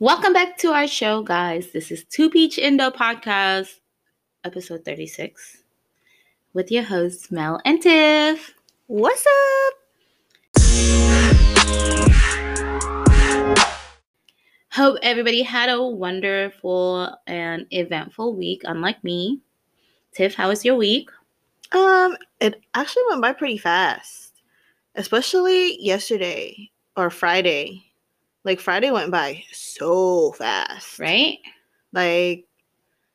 Welcome back to our show, guys. This is Two Peach Indo Podcast, episode 36, with your hosts, Mel and Tiff. What's up? Hope everybody had a wonderful and eventful week, unlike me. Tiff, how was your week? Um, it actually went by pretty fast, especially yesterday or Friday. Like Friday went by so fast. Right? Like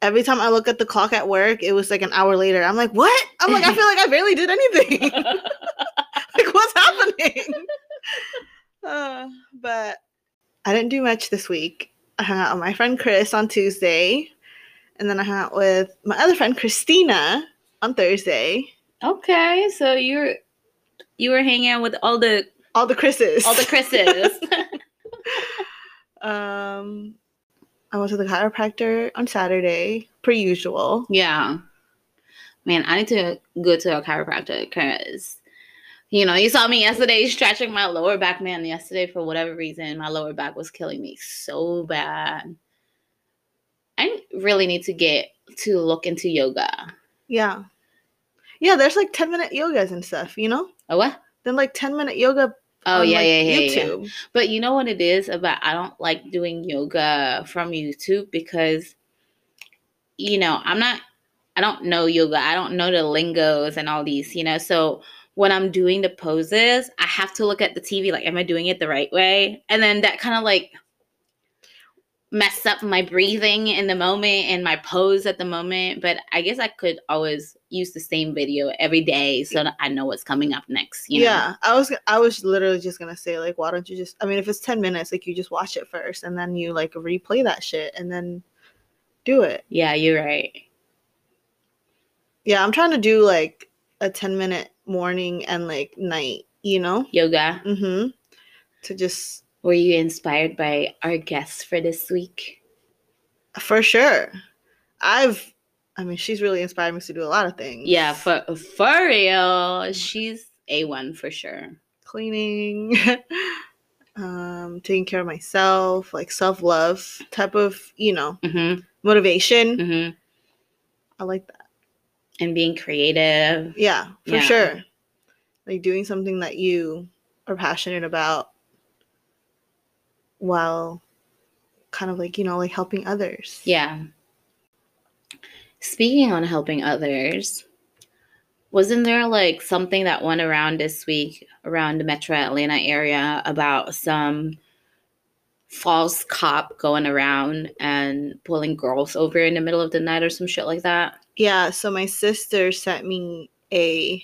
every time I look at the clock at work, it was like an hour later. I'm like, what? I'm like, I feel like I barely did anything. like, what's happening? Uh, but I didn't do much this week. I hung out with my friend Chris on Tuesday, and then I hung out with my other friend Christina on Thursday. okay, so you're you were hanging out with all the All the Chris's. all the Chris's. Um, I went to the chiropractor on Saturday, per usual. yeah. Man, I need to go to a chiropractor because you know, you saw me yesterday stretching my lower back. Man, yesterday for whatever reason, my lower back was killing me so bad. I really need to get to look into yoga. Yeah. Yeah, there's like 10 minute yogas and stuff, you know? Oh what? Then like 10 minute yoga Oh yeah, like, yeah, yeah, yeah. YouTube. But you know what it is about I don't like doing yoga from YouTube because you know, I'm not I don't know yoga. I don't know the lingos and all these, you know. So when I'm doing the poses, I have to look at the TV like am I doing it the right way? And then that kind of like mess up my breathing in the moment and my pose at the moment, but I guess I could always use the same video every day so that I know what's coming up next, you know. Yeah, I was I was literally just gonna say like, why don't you just? I mean, if it's ten minutes, like you just watch it first, and then you like replay that shit, and then do it. Yeah, you're right. Yeah, I'm trying to do like a ten minute morning and like night, you know. Yoga. Mm-hmm. To just Were you inspired by our guest for this week? for sure. I've, I mean, she's really inspired me to do a lot of things. Yeah, for for real. She's a one for sure. cleaning, um, taking care of myself, like self love type of, you know, Mm-hmm. motivation. Mm-hmm. I like that. And being creative. Yeah, for Yeah. sure. Like doing something that you are passionate about while kind of like, you know, like helping others. Yeah. Speaking on helping others, wasn't there like something that went around this week around the Metro Atlanta area about some false cop going around and pulling girls over in the middle of the night or some shit like that? Yeah, so my sister sent me a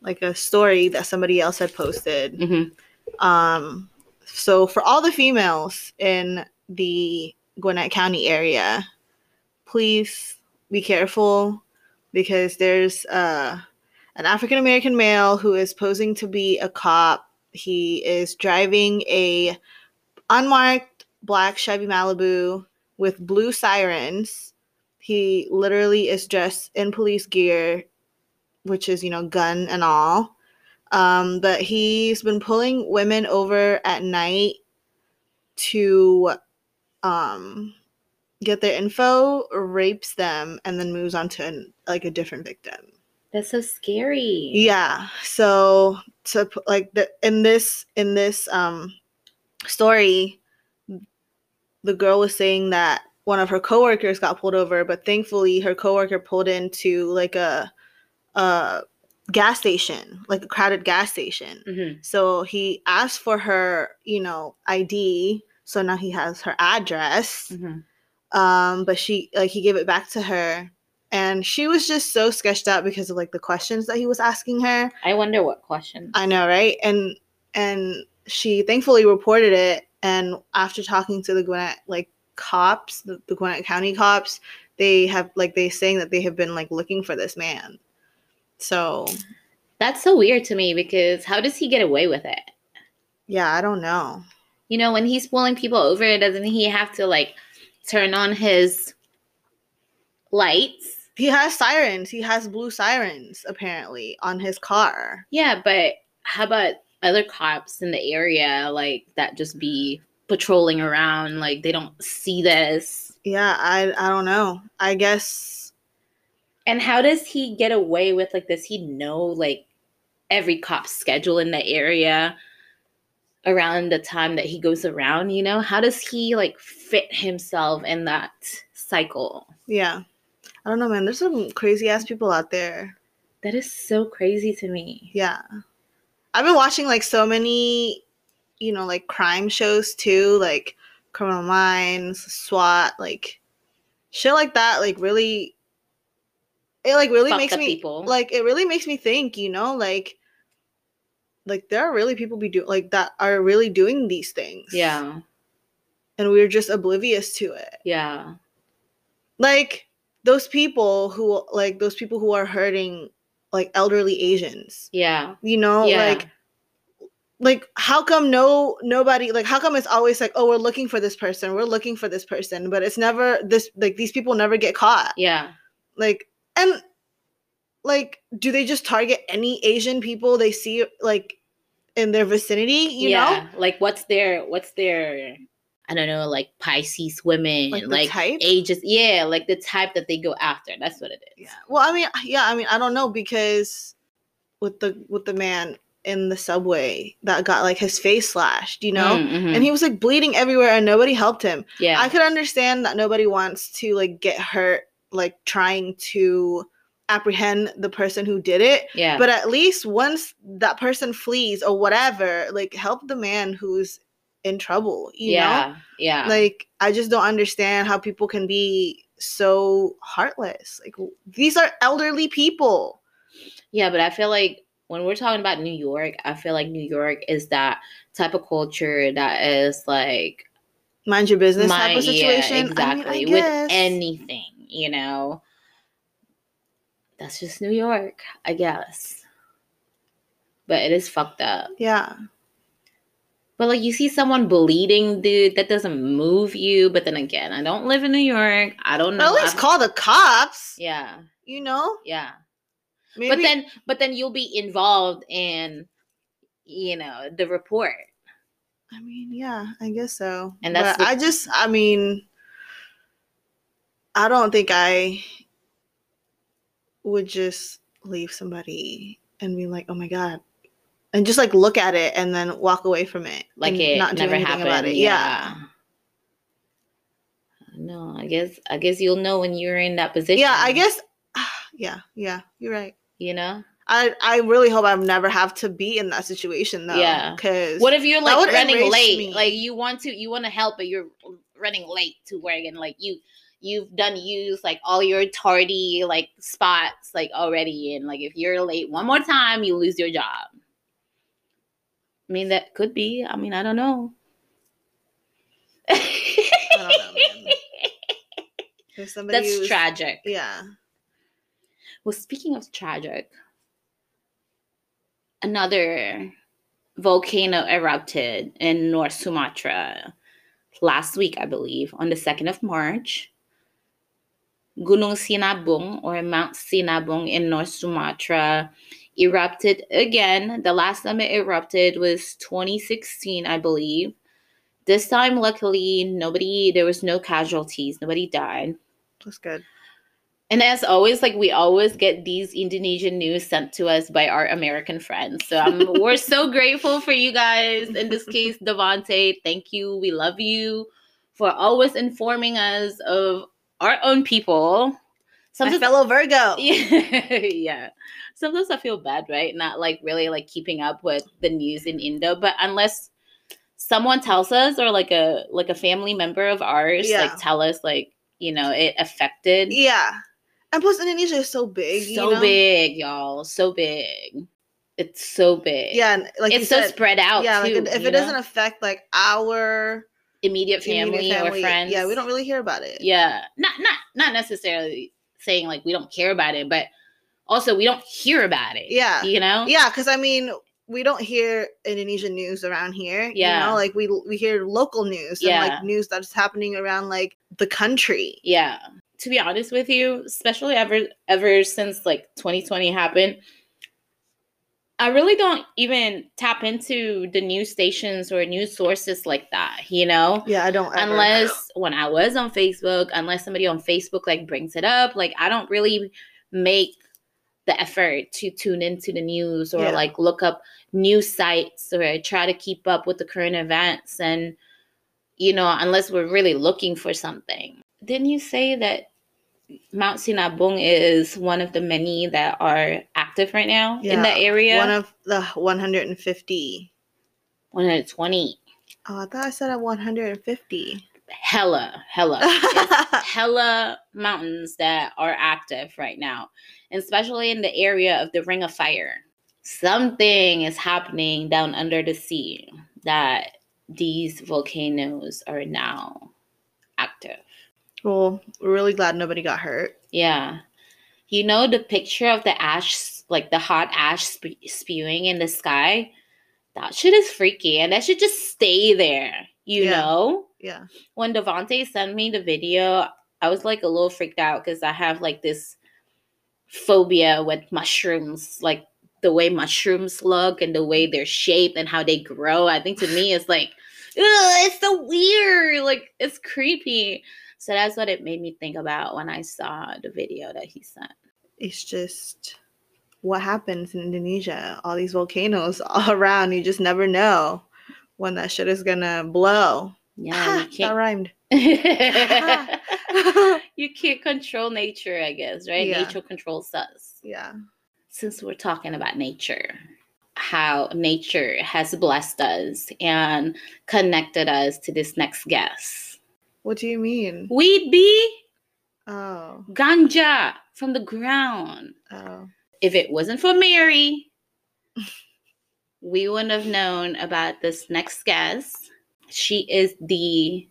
like a story that somebody else had posted. Mm-hmm. Um, so for all the females in the Gwinnett County area, please be careful because there's uh, an African American male who is posing to be a cop. He is driving a unmarked black Chevy Malibu with blue sirens. He literally is dressed in police gear, which is, you know, gun and all. Um, but he's been pulling women over at night to um get their info, rapes them, and then moves on to an, like a different victim. That's so scary. Yeah. So to like the in this in this um story, the girl was saying that one of her coworkers got pulled over, but thankfully her coworker pulled into like a a gas station, like a crowded gas station. Mm-hmm. So he asked for her, you know, ID. So now he has her address. Mm-hmm. Um, but she like he gave it back to her. And she was just so sketched out because of like the questions that he was asking her. I wonder what question. I know, right? And and she thankfully reported it. And after talking to the Gwinnett like cops, the, the Gwinnett County cops, they have like they saying that they have been like looking for this man. So That's so weird to me because how does he get away with it? yeah, I don't know. You know, when he's pulling people over, doesn't he have to like turn on his lights? He has sirens. He has blue sirens apparently on his car. Yeah, but how about other cops in the area like that just be patrolling around like they don't see this Yeah, I I don't know. I guess and how does he get away with like does he know like every cop's schedule in the area around the time that he goes around you know how does he like fit himself in that cycle yeah. I don't know, man. There's some crazy ass people out there. that is so crazy to me Yeah. I've been watching like so many, you know, like crime shows too, like Criminal Minds, SWAT, like shit like that. Like really, it like really makes me people. like it really makes me think. You know, like like there are really people be do like that are really doing these things. yeah and we're just oblivious to it. yeah Like those people who like those people who are hurting like elderly Asians. yeah You know, yeah like like how come no nobody like how come it's always like oh we're looking for this person we're looking for this person but it's never this like these people never get caught yeah like and like do they just target any asian people they see like in their vicinity you know? like what's their what's their i don't know like pisces women Like like, type? ages yeah like the type that they go after that's what it is. Yeah well i mean yeah i mean i don't know because with the with the man in the subway that got like his face slashed you know? Mm, mhm. and he was like bleeding everywhere and nobody helped him. Yeah. I could understand that nobody wants to like get hurt like trying to apprehend the person who did it. Yeah. But at least once that person flees or whatever like help the man who's in trouble you yeah yeah. Like i just don't understand how people can be so heartless. Like these are elderly people. Yeah, but I feel like when we're talking about New York, I feel like New York is that type of culture that is like mind your business my- type of situation. I mean, I exactly with anything, you know. That's just New York, I guess. But it is fucked up. yeah But like you see someone bleeding, dude, that doesn't move you. But then again, I don't live in New York. I don't but know. at least I- call the cops yeah, you know yeah. Maybe, but then but then you'll be involved in you know the report I mean, yeah, I guess so. And that's the- I just, I mean, I don't think I would just leave somebody and be like, "Oh my god," and just like look at it and then walk away from it, like it not never happened Yeah. no i guess i guess you'll know when you're in that position yeah, I guess. Yeah, yeah, you're right. you know I I really hope I've never have to be in that situation though. Yeah. because what if you're like running late me. like you want to you want to help but you're running late to work and like you you've done use like all your tardy like spots like already and like if you're late one more time you lose your job. I mean that could be. I mean i don't know. Don't know, man. if somebody that's was- tragic. Yeah, Well, speaking of tragic, another volcano erupted in North Sumatra last week, I believe, on the 2nd of March. Gunung Sinabung or Mount Sinabung in North Sumatra erupted again. The last time it erupted was 2016, I believe. This time, luckily, nobody, there was no casualties, nobody died. that's good. And as always, like we always get these Indonesian news sent to us by our American friends. So um, we're so grateful for you guys. In this case, Devante, thank you. We love you for always informing us of our own people. My Sometimes, fellow Virgo. yeah, yeah. Sometimes I feel bad, right? Not like really like keeping up with the news in Indo, but unless someone tells us or like a like a family member of ours Yeah. like tell us like you know it affected Yeah. And plus Indonesia is so big. so you know? big, y'all. So big. It's so big. Yeah, like it's so said, spread out. Yeah, too, it- if it doesn't affect like our immediate family, immediate or friends. yeah, we don't really hear about it. Yeah, not not not necessarily saying like we don't care about it, but also we don't hear about it. Yeah. you know. Yeah, because I mean, we don't hear Indonesian news around here. Yeah. You know, like we we hear local news and Yeah. like news that's happening around like the country. Yeah. To be honest with you, especially ever ever since like 2020 happened, I really don't even tap into the news stations or news sources like that, you know? Yeah, I don't ever. Unless when I was on Facebook, unless somebody on Facebook like brings it up, like I don't really make the effort to tune into the news or Yeah. like look up news sites or try to keep up with the current events and you know, unless we're really looking for something. Didn't you say that Mount Sinabung is one of the many that are active right now in the area? One of the 150. 120. Oh, I thought I said at 150. Hella, hella. It's hella mountains that are active right now, and especially in the area of the Ring of Fire. Something is happening down under the sea that these volcanoes are now active. Well, we're really glad nobody got hurt. Yeah. You know the picture of the ash, like the hot ash spe- spewing in the sky? That shit is freaky and that should just stay there, you Yeah. know? Yeah. When Devonte sent me the video, I was like a little freaked out because I have like this phobia with mushrooms, like the way mushrooms look and the way they're shaped and how they grow. I think to me it's like, ugh, it's so weird. Like it's creepy. So that's what it made me think about when I saw the video that he sent. It's just what happens in Indonesia. All these volcanoes all around. You just never know when that shit is gonna blow. Yeah, you that can't. rhymed. you can't control nature, I guess, right? Yeah. Nature controls us. yeah. since we're talking about nature, how nature has blessed us and connected us to this next guest. What do you mean? Weed bee, Oh. ganja from the ground. Oh. If it wasn't for Mary, we wouldn't have known about this next guest. She is the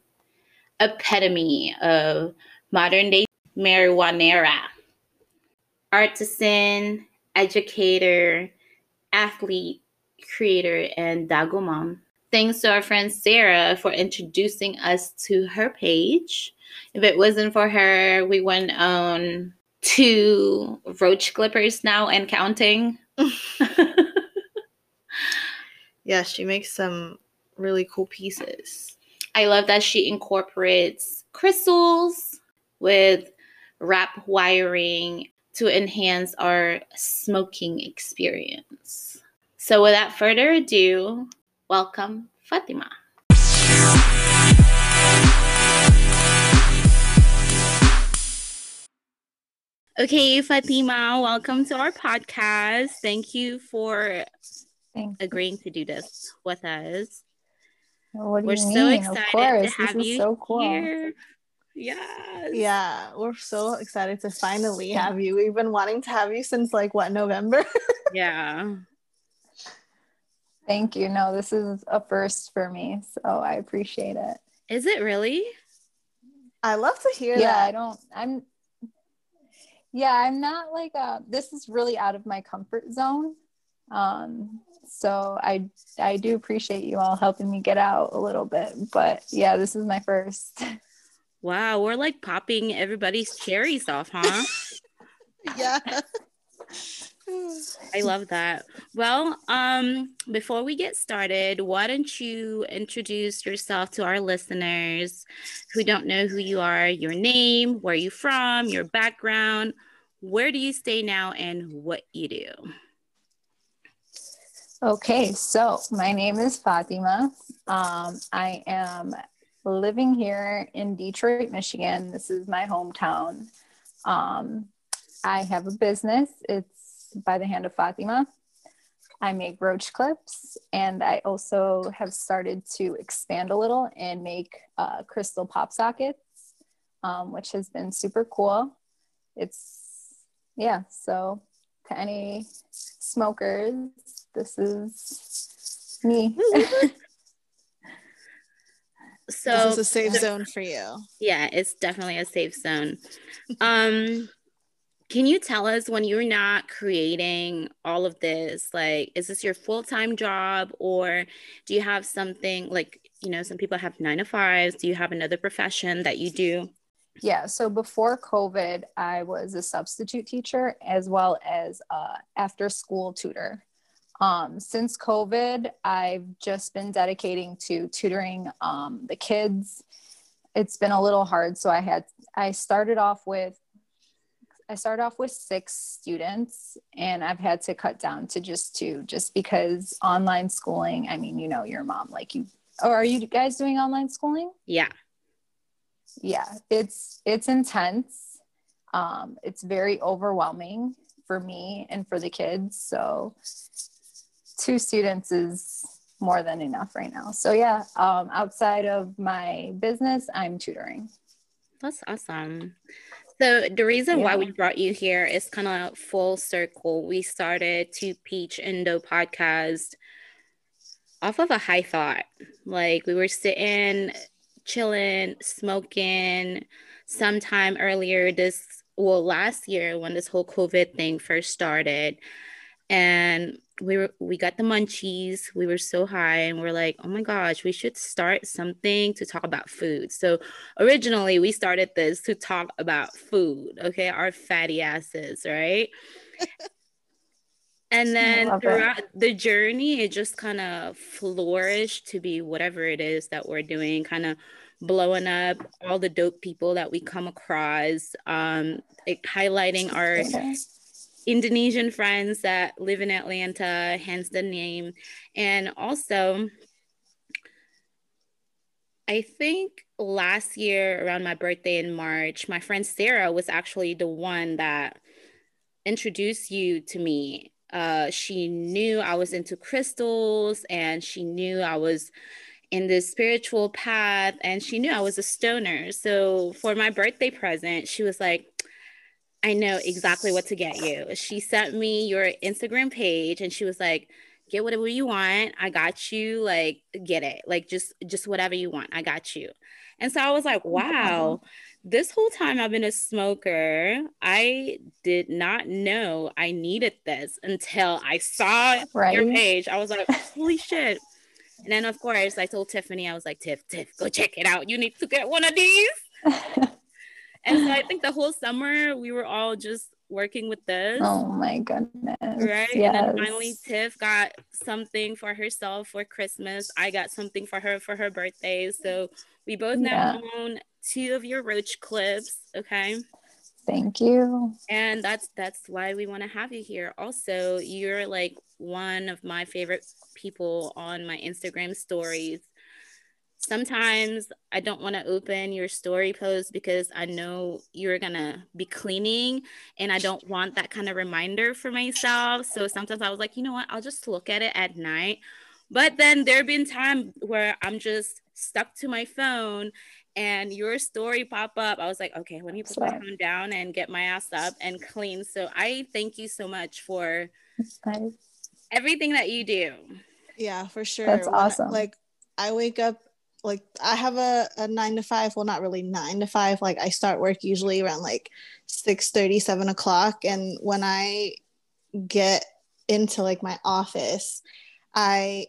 epitome of modern day marijuanera. Artisan, educator, athlete, creator, and Dago mom. Thanks to our friend Sarah for introducing us to her page. If it wasn't for her, we wouldn't own two roach clippers now and counting. Yeah, she makes some really cool pieces. I love that she incorporates crystals with wrap wiring to enhance our smoking experience. So, without further ado, welcome Fatima. Okay, Fatima, welcome to our podcast. Thank you for Thanks. agreeing to do this with us. What do We're you so mean? excited of course, to have this is you so cool. here. Yes. Yeah, we're so excited to finally have you. We've been wanting to have you since like what November? Yeah. Thank you. No, this is a first for me, so I appreciate it. Is it really? I love to hear Yeah, I don't. I'm. Yeah, I'm not like uh This is really out of my comfort zone. Um, so I I do appreciate you all helping me get out a little bit, but yeah, this is my first. Wow, we're like popping everybody's cherries off, huh? Yeah. I love that. Well, um, before we get started, why don't you introduce yourself to our listeners who don't know who you are, your name, where you from, your background, where do you stay now, and what you do? Okay, so my name is Fatima. Um, I am living here in Detroit, Michigan. This is my hometown. Um, I have a business. It's by the hand of Fatima. I make roach clips, and I also have started to expand a little and make uh, crystal pop sockets, um, which has been super cool. It's yeah. So to any smokers, this is me. So this is a safe zone for you. Yeah, it's definitely a safe zone. Um, can you tell us when you're not creating all of this, like, is this your full time job or do you have something like, you know, some people have nine to fives? Do you have another profession that you do? Yeah. So before COVID, I was a substitute teacher as well as after school tutor. Um, since COVID, I've just been dedicating to tutoring um, the kids. It's been a little hard, so I had I started off with I started off with six students, and I've had to cut down to just two, just because online schooling. I mean, you know, your mom, like you. Or are you guys doing online schooling? Yeah. Yeah, it's it's intense. Um, it's very overwhelming for me and for the kids. So two students is more than enough right now. So yeah, um, outside of my business, I'm tutoring. That's awesome. So the reason yeah. why we brought you here is kind of full circle. We started Two Peach Indo podcast off of a high thought. Like we were sitting, chilling, smoking sometime earlier this well last year when this whole COVID thing first started. And we were we got the munchies. We were so high and we're like oh my gosh we should start something to talk about food. So originally we started this to talk about food okay? Our fatty asses right? And then throughout it. the journey it just kind of flourished to be whatever it is that we're doing kind of blowing up all the dope people that we come across um it, highlighting our Indonesian friends that live in Atlanta, hence the name. And also, I think last year around my birthday in March, my friend Sarah was actually the one that introduced you to me. Uh, she knew I was into crystals and she knew I was in this spiritual path and she knew I was a stoner. So for my birthday present, she was like, I know exactly what to get you. She sent me your Instagram page and she was like, get whatever you want. I got you. Like, get it. Like, just, just whatever you want. I got you. And so I was like, wow, this whole time I've been a smoker, I did not know I needed this until I saw right. your page. I was like, holy shit. And then, of course, I told Tiffany, I was like, Tiff, Tiff, go check it out. You need to get one of these. And so I think the whole summer we were all just working with this. Oh my goodness. Right. Yes. And then finally Tiff got something for herself for Christmas. I got something for her for her birthday. So we both now yeah. own two of your roach clips. Okay. Thank you. And that's that's why we want to have you here. Also, you're like one of my favorite people on my Instagram stories sometimes I don't want to open your story post because I know you're gonna be cleaning and I don't want that kind of reminder for myself. So sometimes I was like, you know what, I'll just look at it at night. But then there have been times where I'm just stuck to my phone and your story pop up. I was like, okay, let me put my phone down and get my ass up and clean. So I thank you so much for everything that you do. Yeah, for sure. That's awesome. like I wake up like I have a, a nine to five. Well, not really nine to five. Like I start work usually around like 6 30, 7 o'clock. And when I get into like my office, I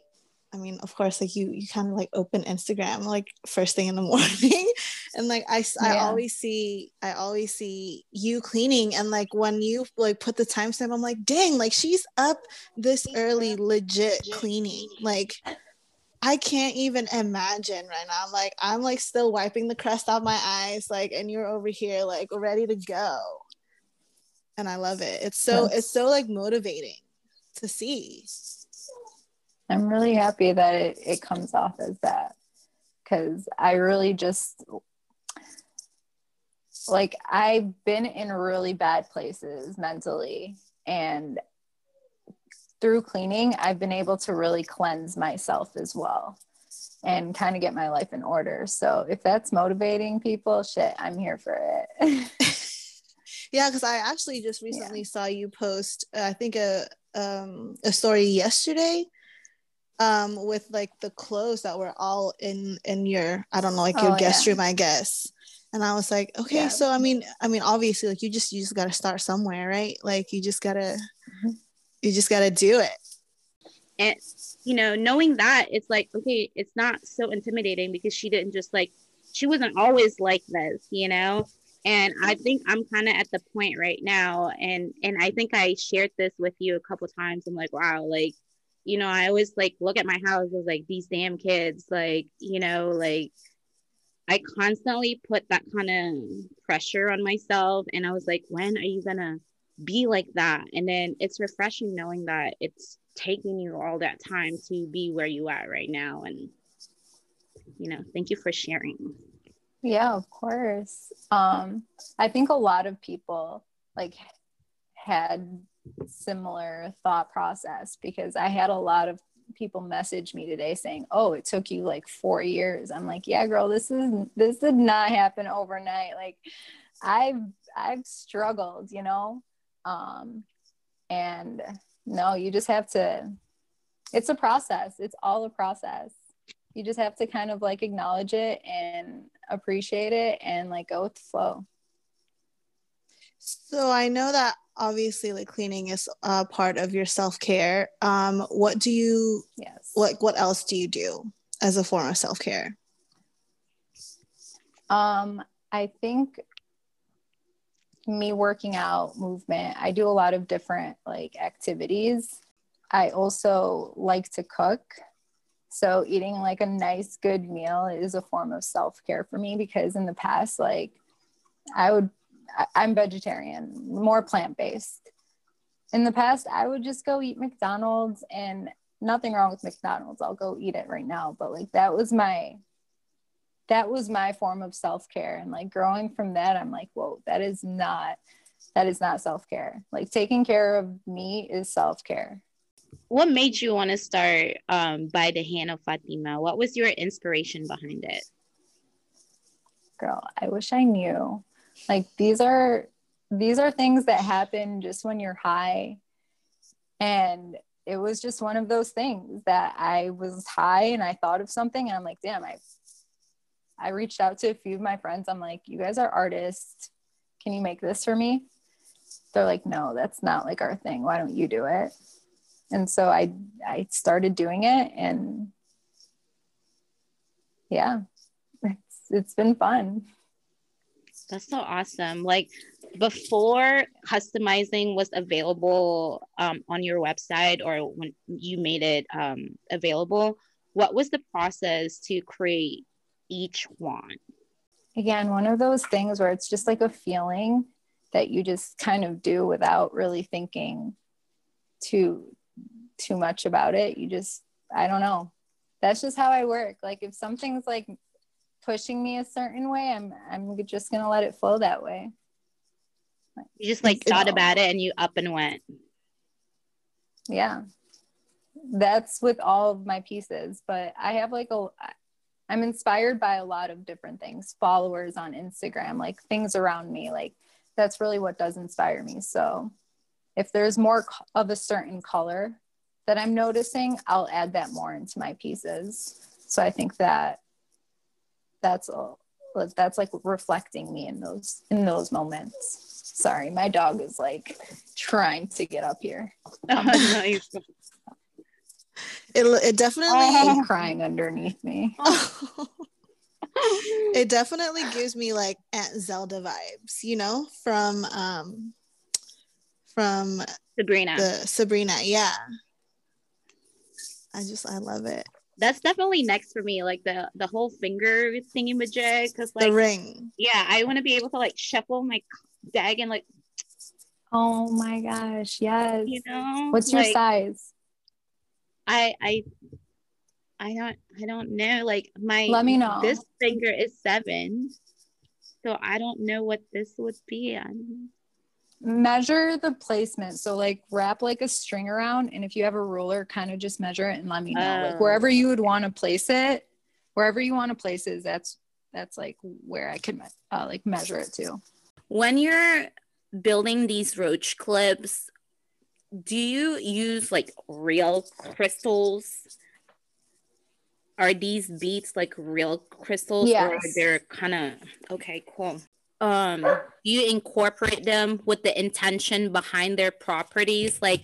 I mean, of course, like you, you kind of like open Instagram like first thing in the morning, and like I, yeah. I always see, I always see you cleaning, and like when you like put the timestamp, I'm like, dang, like she's up this early, legit cleaning, like I can't even imagine right now. I'm like I'm like still wiping the crust off my eyes, like, and you're over here like ready to go. And I love it. It's so it's so like motivating to see. I'm really happy that it, it comes off as that because I really just like I've been in really bad places mentally and through cleaning, I've been able to really cleanse myself as well and kind of get my life in order. So if that's motivating people, shit, I'm here for it. yeah, because I actually just recently yeah. saw you post, uh, I think a um, a story yesterday um with like the clothes that were all in in your i don't know like your oh, guest yeah. room i guess and i was like okay yeah. so i mean i mean obviously like you just you just got to start somewhere right like you just got to mm-hmm you just got to do it. And you know knowing that it's like okay it's not so intimidating because she didn't just like she wasn't always like this you know? And i think i'm kind of at the point right now and and i think i shared this with you a couple times. I'm like wow like you know, I always like look at my house as like these damn kids, like, you know, like I constantly put that kind of pressure on myself. And I was like, when are you gonna be like that? And then it's refreshing knowing that it's taking you all that time to be where you are right now. And, you know, thank you for sharing. Yeah, of course. Um, I think a lot of people like had similar thought process because I had a lot of people message me today saying, "Oh, it took you like 4 years." I'm like, "Yeah, girl, this is this did not happen overnight. Like I've I've struggled, you know? Um and no, you just have to it's a process. It's all a process. You just have to kind of like acknowledge it and appreciate it and like go with the flow. So I know that obviously like cleaning is a part of your self-care. Um, what do you yes like what else do you do as a form of self-care? Um, I think me working out, movement, I do a lot of different like activities. I also like to cook. So eating like a nice good meal is a form of self-care for me because in the past like I would I'm vegetarian, more plant based. In the past, I would just go eat McDonald's and nothing wrong with McDonald's. I'll go eat it right now. But like that was my that was my form of self-care. And like growing from that, I'm like, whoa, that is not that is not self-care. Like taking care of me is self-care. What made you want to start um, by the hand of Fatima? What was your inspiration behind it? Girl, I wish I knew. Like these are these are things that happen just when you're high. And it was just one of those things that I was high and I thought of something and I'm like, damn, I I reached out to a few of my friends. I'm like, you guys are artists. Can you make this for me? They're like, no, that's not like our thing. Why don't you do it? And so I I started doing it and yeah, it's it's been fun. That's so awesome. Like before customizing was available um, on your website or when you made it um, available, what was the process to create each one? Again, one of those things where it's just like a feeling that you just kind of do without really thinking too too much about it. You just I don't know. That's just how I work. Like if something's like pushing me a certain way, I'm I'm just gonna let it flow that way. You just like thought about it and you up and went. Yeah. That's with all of my pieces, but I have like a I'm inspired by a lot of different things, followers on Instagram, like things around me. Like that's really what does inspire me. So if there's more of a certain color that I'm noticing, I'll add that more into my pieces. So I think that that's all that's like reflecting me in those in those moments sorry my dog is like trying to get up here nice. It, it definitely crying underneath me it definitely gives me like aunt zelda vibes you know from um from sabrina the sabrina yeah i just i love it that's definitely next for me, like the the whole finger thingy majig. Cause like the ring. Yeah, I want to be able to like shuffle my dag and like. Oh my gosh! Yes. You know, what's your size? I I I don't I don't know. Like my let me know. This finger is seven, so I don't know what this would be on measure the placement. So like wrap like a string around and if you have a ruler, kind of just measure it and let me know. Uh, like wherever you would want to place it, wherever you want to place it, that's that's like where I could uh, like measure it to. When you're building these roach clips, do you use like real crystals? Are these beads like real crystals yes. or they're kind of okay, cool um you incorporate them with the intention behind their properties like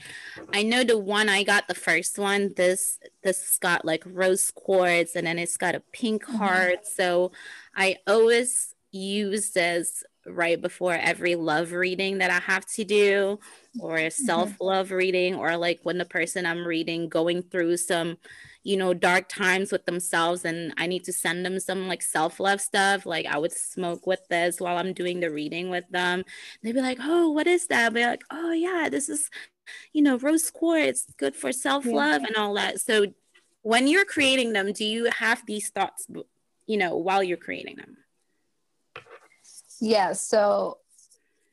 i know the one i got the first one this this got like rose quartz and then it's got a pink mm-hmm. heart so i always use this right before every love reading that I have to do, or a Mm-hmm. self love reading, or like when the person I'm reading going through some, you know, dark times with themselves and I need to send them some like self love stuff. Like I would smoke with this while I'm doing the reading with them. They'd be like, oh, what is that? I'd be like, oh, yeah, this is, you know, rose quartz, good for self love and all that. So when you're creating them, do you have these thoughts, you know, while you're creating them? Yeah, so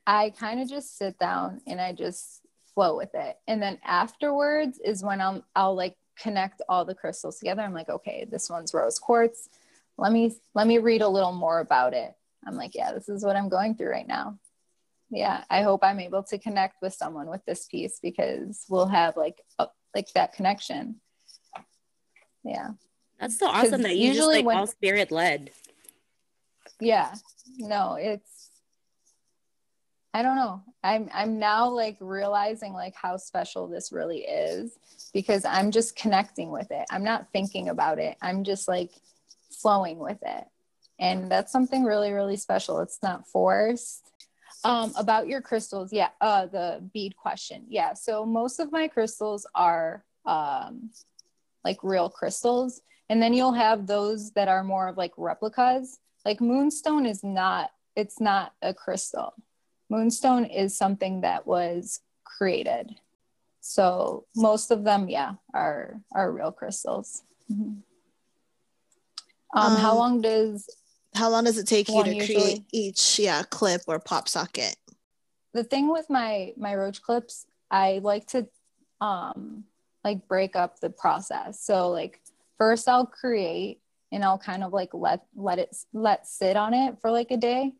I kind of just sit down and I just flow with it. And then afterwards is when I'll I'll like connect all the crystals together. I'm like, okay, this one's rose quartz. Let me let me read a little more about it. I'm like, yeah, this is what I'm going through right now. Yeah, I hope I'm able to connect with someone with this piece because we'll have like a, like that connection. Yeah. That's so awesome that you just usually like when- all spirit led. Yeah. No it's i don't know. I'm i'm now like realizing like how special this really is because i'm just connecting with it. I'm not thinking about it. I'm just like flowing with it. And that's something really really special. It's not forced. Um about your crystals. Yeah uh the bead question. Yeah so most of my crystals are um like real crystals. And then you'll have those that are more of like replicas like moonstone is not it's not a crystal moonstone is something that was created so most of them yeah are are real crystals Mhm. um, how Um, long does How long does it take you to usually. create each yeah clip or pop socket? the thing with my my roach clips i like to um like break up the process so like first i'll create and i'll kind of like let let it let sit on it for like a day.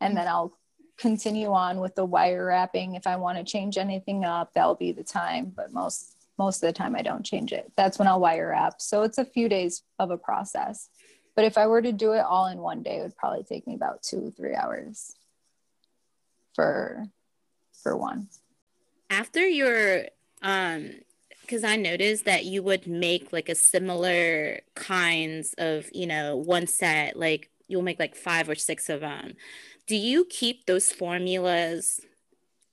And then i'll continue on with the wire wrapping. If i want to change anything up that'll be the time but most most of the time i don't change it. That's when i'll wire wrap. So it's a few days of a process. But if i were to do it all in one day it would probably take me about two three hours for for one. After your um because I noticed that you would make like a similar kinds of, you know, one set, like you'll make like five or six of them. Do you keep those formulas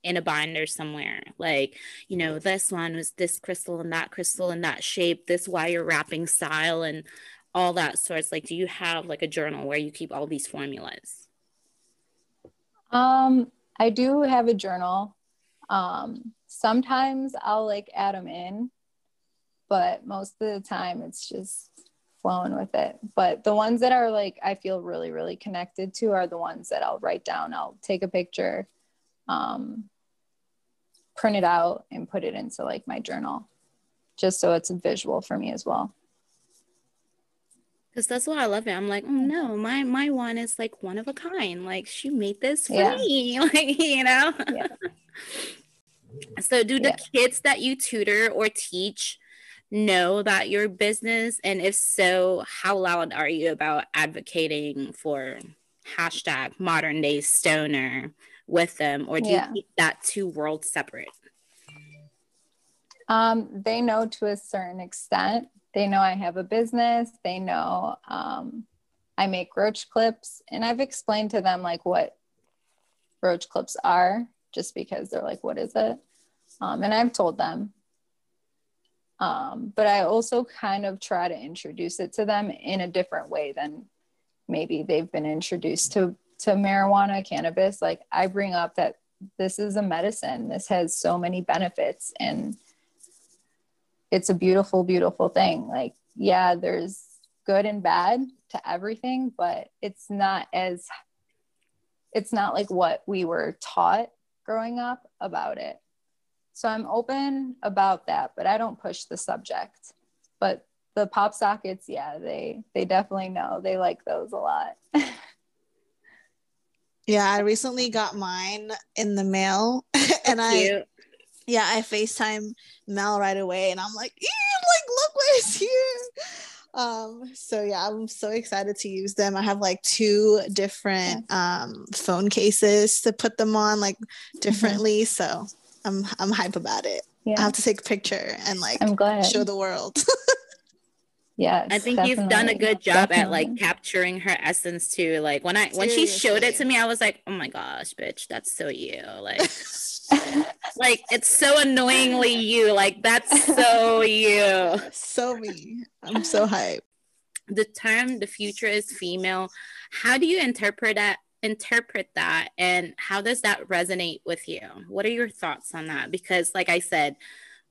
in a binder somewhere? Like, you know, this one was this crystal and that crystal and that shape, this wire wrapping style and all that sorts. Like, do you have like a journal where you keep all these formulas? Um, I do have a journal. Um, sometimes I'll like add them in, but most of the time it's just flowing with it. But the ones that are like I feel really, really connected to are the ones that I'll write down. I'll take a picture, um, print it out, and put it into like my journal, just so it's a visual for me as well. Because that's why I love it. I'm like, oh no, my my one is like one of a kind. Like she made this for Yeah. me. Like, you know? Yeah. so do the Yeah. kids that you tutor or teach know about your business? And if so, how loud are you about advocating for hashtag modern day stoner with them? Or do Yeah. you keep that two worlds separate? Um, they know to a certain extent. They know I have a business. They know um, I make roach clips, and I've explained to them like what roach clips are, just because they're like, "What is it?" Um, and I've told them. Um, but I also kind of try to introduce it to them in a different way than maybe they've been introduced to to marijuana, cannabis. Like I bring up that this is a medicine. This has so many benefits and it's a beautiful, beautiful thing. Like, yeah, there's good and bad to everything, but it's not as, it's not like what we were taught growing up about it. So I'm open about that, but I don't push the subject. But the pop sockets, yeah, they they definitely know. They like those a lot. Yeah, I recently got mine in the mail, and I yeah I Facetime Mel right away, and I'm like, like look what is. Um, so yeah, I'm so excited to use them. I have like two different um phone cases to put them on like differently. So I'm I'm hype about it. I have to take a picture and like I'm glad. show the world. Yes. I think you've done a good job definitely. at like capturing her essence too. Like when I when she showed it to me, I was like, oh my gosh, bitch, that's so you. Like like it's so annoyingly you. Like that's so you. So me. I'm so hyped. The term the future is female. How do you interpret that interpret that and how does that resonate with you? What are your thoughts on that? Because like I said,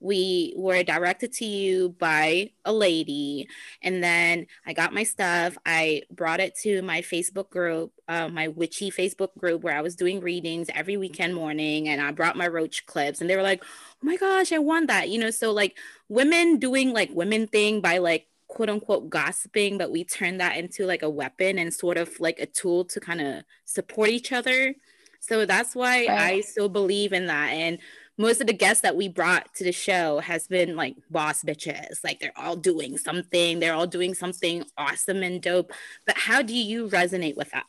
we were directed to you by a lady and then i got my stuff. I brought it to my facebook group uh, my witchy facebook group where i was doing readings every weekend morning and i brought my roach clips and they were like oh my gosh i want that you know? So like women doing like women thing by like quote unquote gossiping but we turned that into like a weapon and sort of like a tool to kind of support each other. So that's why right. i still believe in that and most of the guests that we brought to the show has been like boss bitches. Like they're all doing something, they're all doing something awesome and dope. But how do you resonate with that?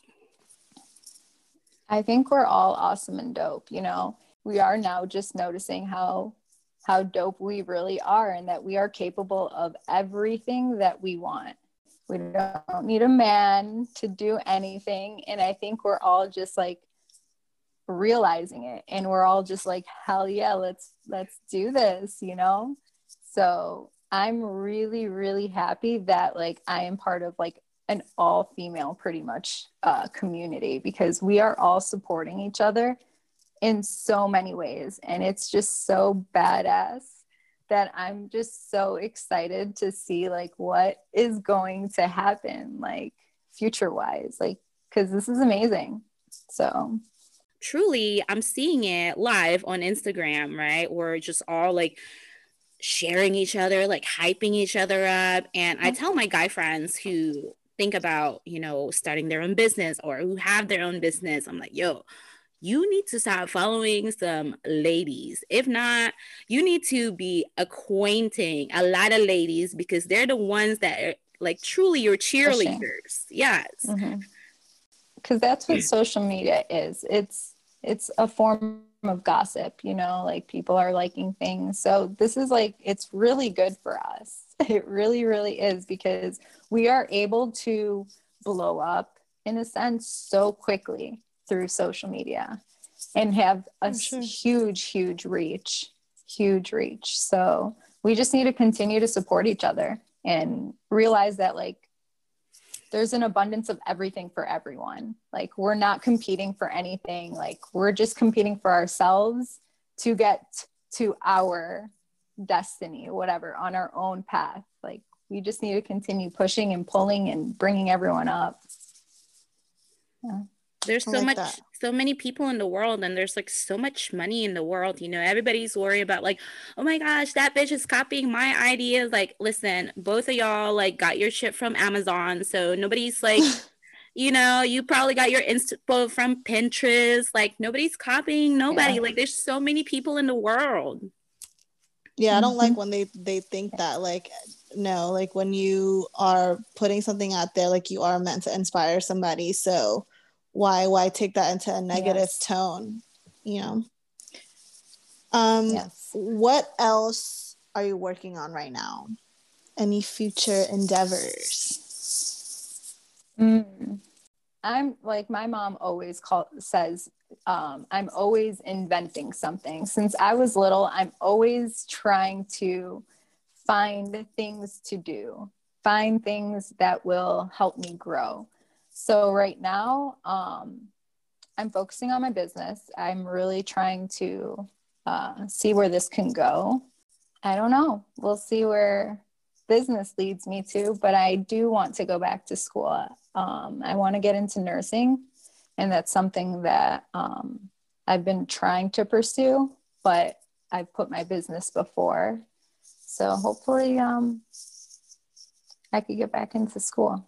I think we're all awesome and dope, you know. We are now just noticing how how dope we really are and that we are capable of everything that we want. We don't need a man to do anything and I think we're all just like realizing it. And we're all just like hell yeah let's let's do this you know? So i'm really really happy that like i am part of like an all female pretty much uh, community because we are all supporting each other in so many ways. And it's just so badass that i'm just so excited to see like what is going to happen like future wise like because this is amazing. So truly I'm seeing it live on Instagram, right? We're just all like sharing each other, like hyping each other up. And I tell my guy friends who think about, you know, starting their own business or who have their own business, I'm like, yo, you need to start following some ladies. If not, you need to be acquainting a lot of ladies because they're the ones that are like truly your cheerleaders. Yes. Mm-hmm because that's what hmm. social media is it's it's a form of gossip, you know, like people are liking things. So this is like, it's really good for us. It really, really is because we are able to blow up in a sense so quickly through social media and have a sure. huge, huge reach, huge reach. So we just need to continue to support each other and realize that like there's an abundance of everything for everyone. Like we're not competing for anything. Like we're just competing for ourselves to get to our destiny, whatever, on our own path. Like we just need to continue pushing and pulling and bringing everyone up. Yeah there's so like much that. So many people in the world and there's like so much money in the world you know everybody's worried about like oh my gosh that bitch is copying my ideas like listen both of y'all like got your shit from amazon so nobody's like you know you probably got your inspo from pinterest like nobody's copying nobody yeah. like there's so many people in the world yeah i don't like mm-hmm. when they they think that like no like when you are putting something out there like you are meant to inspire somebody so why why take that into a negative yes. tone you know um yes. what else are you working on right now any future endeavors mm. i'm like my mom always call says um, i'm always inventing something since i was little i'm always trying to find things to do find things that will help me grow so right now, um, I'm focusing on my business. I'm really trying to uh, see where this can go. I don't know. We'll see where business leads me to, but I do want to go back to school. Um, I want to get into nursing, and that's something that um, I've been trying to pursue, but I've put my business before. So hopefully, um, I could get back into school.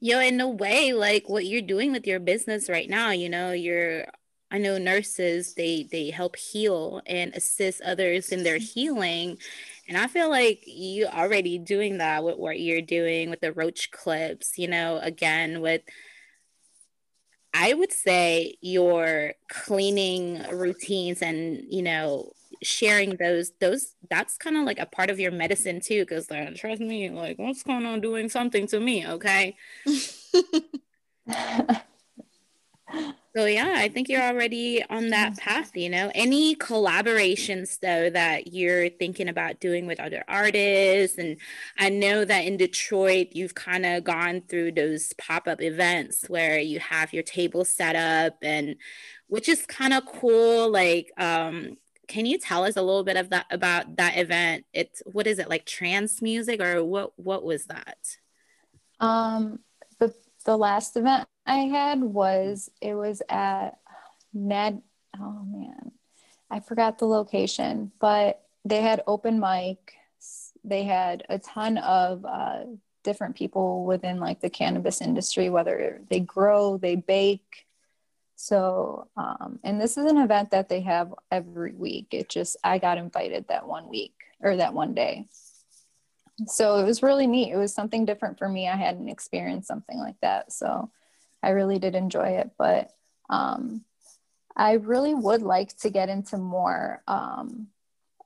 Yo, in a way, like what you're doing with your business right now, you know, you're I know nurses they they help heal and assist others in their healing. And I feel like you already doing that with what you're doing with the roach clips, you know, again with I would say your cleaning routines and, you know, sharing those those that's kind of like a part of your medicine too because like trust me like what's going on doing something to me okay? So yeah i think you're already on that path you know? Any collaborations though that you're thinking about doing with other artists? And i know that in detroit you've kind of gone through those pop-up events where you have your table set up and which is kind of cool like um can you tell us a little bit of that about that event? It's what is it like trance music or what what was that? Um the the last event i had was it was at ned oh man i forgot the location but they had open mic. They had a ton of uh, different people within like the cannabis industry whether they grow they bake so, um, and this is an event that they have every week. It just, I got invited that one week or that one day. So it was really neat. It was something different for me. I hadn't experienced something like that. So I really did enjoy it. But um, I really would like to get into more um,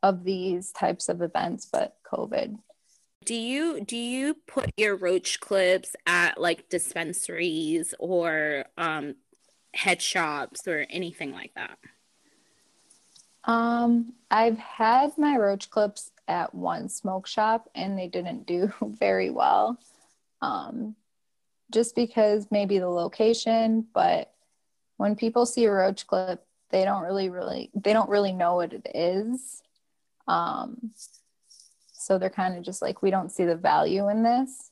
of these types of events, but COVID do you do you put your roach clips at like dispensaries or um head shops or anything like that? Um, I've had my roach clips at one smoke shop and they didn't do very well. Um, just because maybe the location, but when people see a roach clip, they don't really, really, they don't really know what it is. Um, so they're kind of just like, we don't see the value in this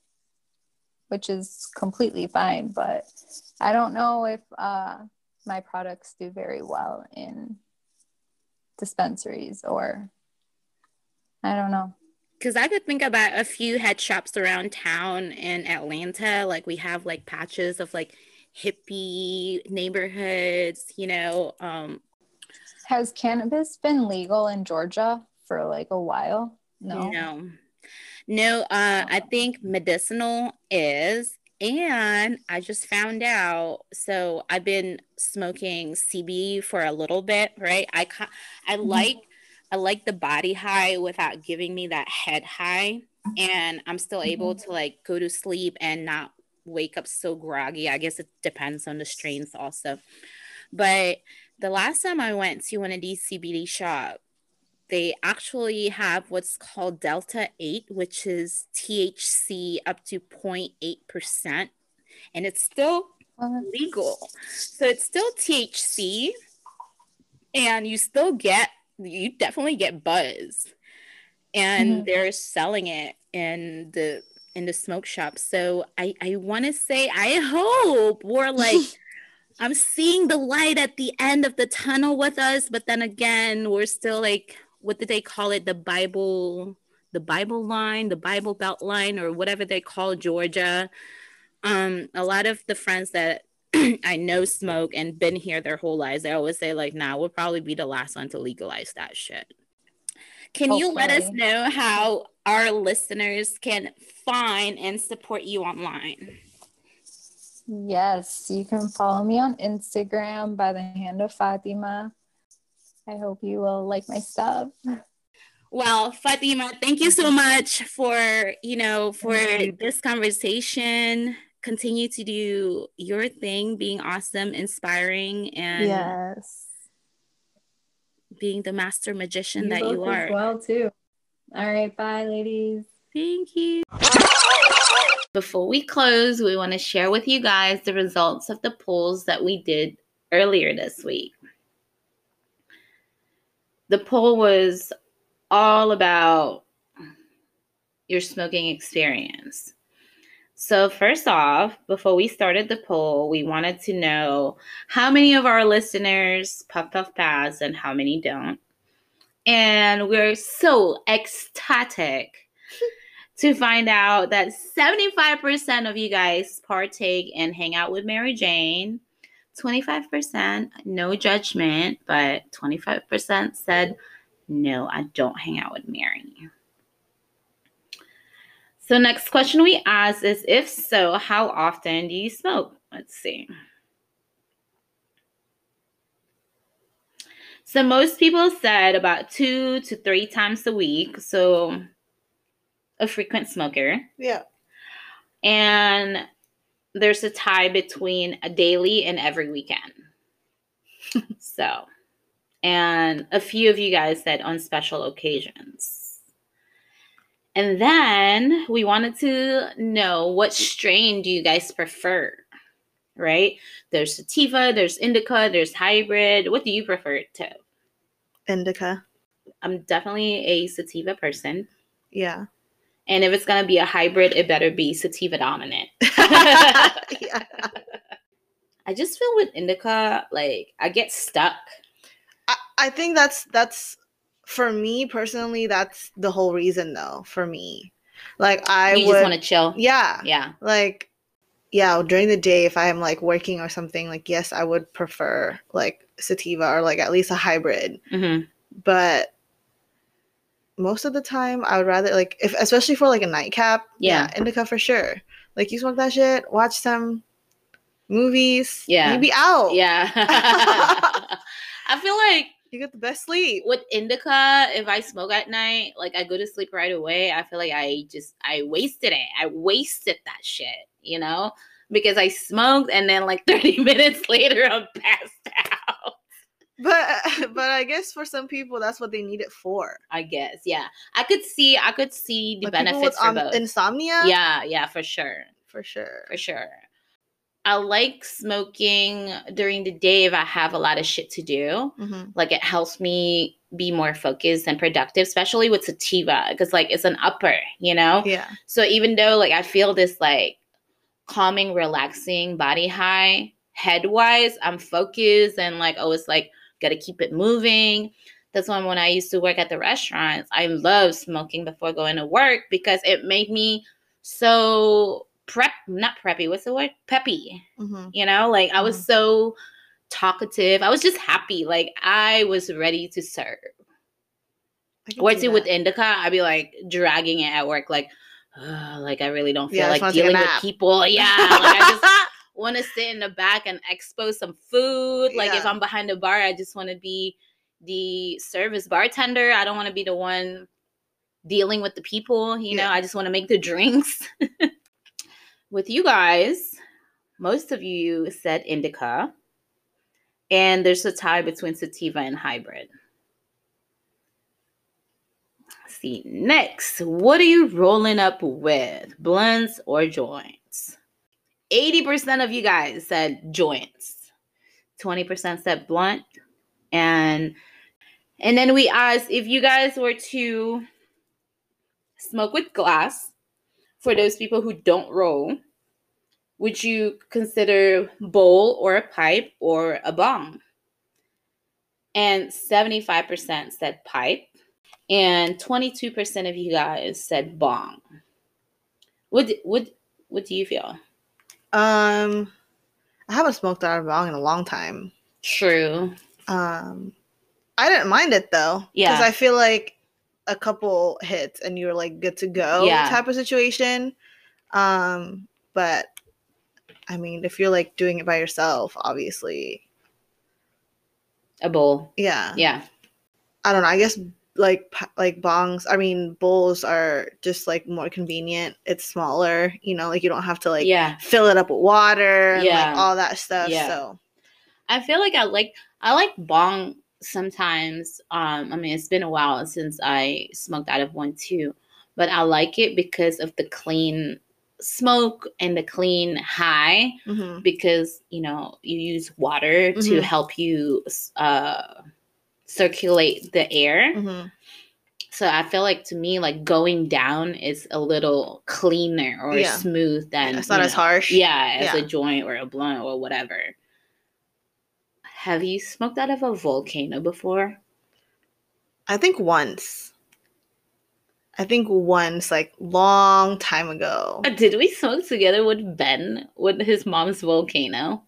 which is completely fine. But I don't know if uh, my products do very well in dispensaries or I don't know. Because I could think about a few head shops around town in Atlanta. Like we have like patches of like hippie neighborhoods, you know. Um, Has cannabis been legal in Georgia for like a while? No. No. No, uh, I think medicinal is. And I just found out. So I've been smoking CBD for a little bit, right? I I mm-hmm. like I like the body high without giving me that head high, and I'm still able mm-hmm. to like go to sleep and not wake up so groggy. I guess it depends on the strains also. But the last time I went to one of these CBD shops, they actually have what's called Delta 8, which is THC up to 0.8%. And it's still legal. So it's still THC. And you still get, you definitely get buzz. And mm-hmm. they're selling it in the in the smoke shop. So I, I want to say, I hope we're like, I'm seeing the light at the end of the tunnel with us, but then again, we're still like what did they call it? The Bible, the Bible line, the Bible belt line, or whatever they call Georgia. Um, a lot of the friends that I know smoke and been here their whole lives, they always say, like, nah, we'll probably be the last one to legalize that shit. Can you let us know how our listeners can find and support you online? Yes, you can follow me on Instagram by the hand of Fatima. I hope you will like my stuff. Well, Fatima, thank you so much for, you know, for this conversation. Continue to do your thing, being awesome, inspiring, and yes, being the master magician you that you are. well, too. All right, bye, ladies. Thank you. Before we close, we want to share with you guys the results of the polls that we did earlier this week the poll was all about your smoking experience. So, first off, before we started the poll, we wanted to know how many of our listeners puff puff pass and how many don't. And we're so ecstatic to find out that 75% of you guys partake and hang out with Mary Jane. 25% no judgment, but 25% said, no, I don't hang out with Mary. So, next question we asked is if so, how often do you smoke? Let's see. So most people said about two to three times a week. So a frequent smoker. Yeah. And there's a tie between a daily and every weekend. so, and a few of you guys said on special occasions. And then we wanted to know what strain do you guys prefer? Right? There's sativa, there's indica, there's hybrid. What do you prefer to? Indica. I'm definitely a sativa person. Yeah. And if it's gonna be a hybrid, it better be sativa dominant. yeah. I just feel with indica, like I get stuck. I, I think that's that's for me personally, that's the whole reason though, for me. Like I you would just want to chill. Yeah. Yeah. Like yeah, during the day if I'm like working or something, like yes, I would prefer like sativa or like at least a hybrid. hmm But most of the time I would rather like if especially for like a nightcap, Yeah. indica for sure. Like you smoke that shit, watch some movies, Yeah. you be out. Yeah. I feel like You get the best sleep. with indica, if I smoke at night, like I go to sleep right away. I feel like I just I wasted it. I wasted that shit, you know, because I smoked and then like 30 minutes later I'm passed out. But but I guess for some people that's what they need it for. I guess, yeah. I could see, I could see the Like benefits for um, both. insomnia. yeah, yeah, for sure, for sure. for sure. I like smoking during the day if I have a lot of shit to do. hmm like it helps me be more focused and productive especially with sativa because like it's an upper you know Yeah. so even though like i feel this like calming relaxing body high head wise i'm focused and like oh it's like gotta keep it moving. That's why when i used to work at the restaurants i loved smoking before going to work because it made me so prep not preppy what's the word? Peppy hmm you know? Like i was Mhm. so talkative. I was just happy. Like i was ready to serve. Or to with indica i'd be like dragging it at work like "Ugh, like i really don't feel Yeah, like wanna take a dealing with people. Yeah like i just want to sit in the back and expose some food. Like if i'm behind the bar i just want to be the service bartender. I don't want to be the one dealing with the people you know? I just want to make the drinks. With you guys most of you said indica and there's a tie between sativa and hybrid. See next what are you rolling up with? Blunts or joints 80% of you guys said joints. 20% said blunt. And and then we asked if you guys were to smoke with glass for those people who don't roll would you consider bowl or a pipe or a bong? And 75% said pipe and 22% of you guys said bong. What what what do you feel Um, I haven't smoked out of bong in a long time. true Um, I didn't mind it though. Yeah. Because I feel like a couple hits and you're like good to go Yeah. type of situation. Um, but I mean, if you're like doing it by yourself, obviously, a bowl yeah. yeah I don't know. I guess like like bongs. I mean, bowls are just like more convenient. It's smaller. You know, like you don't have to like yeah fill it up with water and Yeah. like all that stuff. Yeah. So I feel like I like I like bong sometimes. Um, I mean, it's been a while since I smoked out of one too, but I like it because of the clean smoke and the clean high. mhm. Because you know you use water to Mhm. help you uh, circulate the air. Mhm. So I feel like to me, like going down is a little cleaner or Yeah. smooth than it's not as know, harsh. Yeah, as a joint or a blunt or whatever. Have you smoked out of a volcano before? I think once. I think once, like long time ago. Did we smoke together with Ben with his mom's volcano?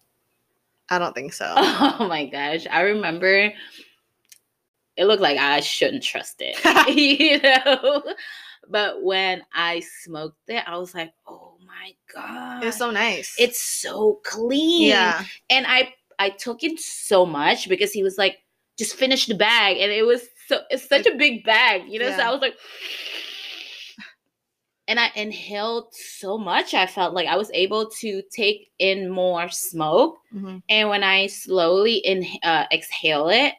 I don't think so. Oh my gosh. I remember it looked like I shouldn't trust it. you know? But when I smoked it, I was like, oh my God. It's so nice. it's so clean. yeah. and I I took in so much because he was like, just finish the bag, and it was so it's such a big bag, you know. So I was like, and I inhaled so much. I felt like I was able to take in more smoke, Mhm. and when I slowly in uh, exhale it,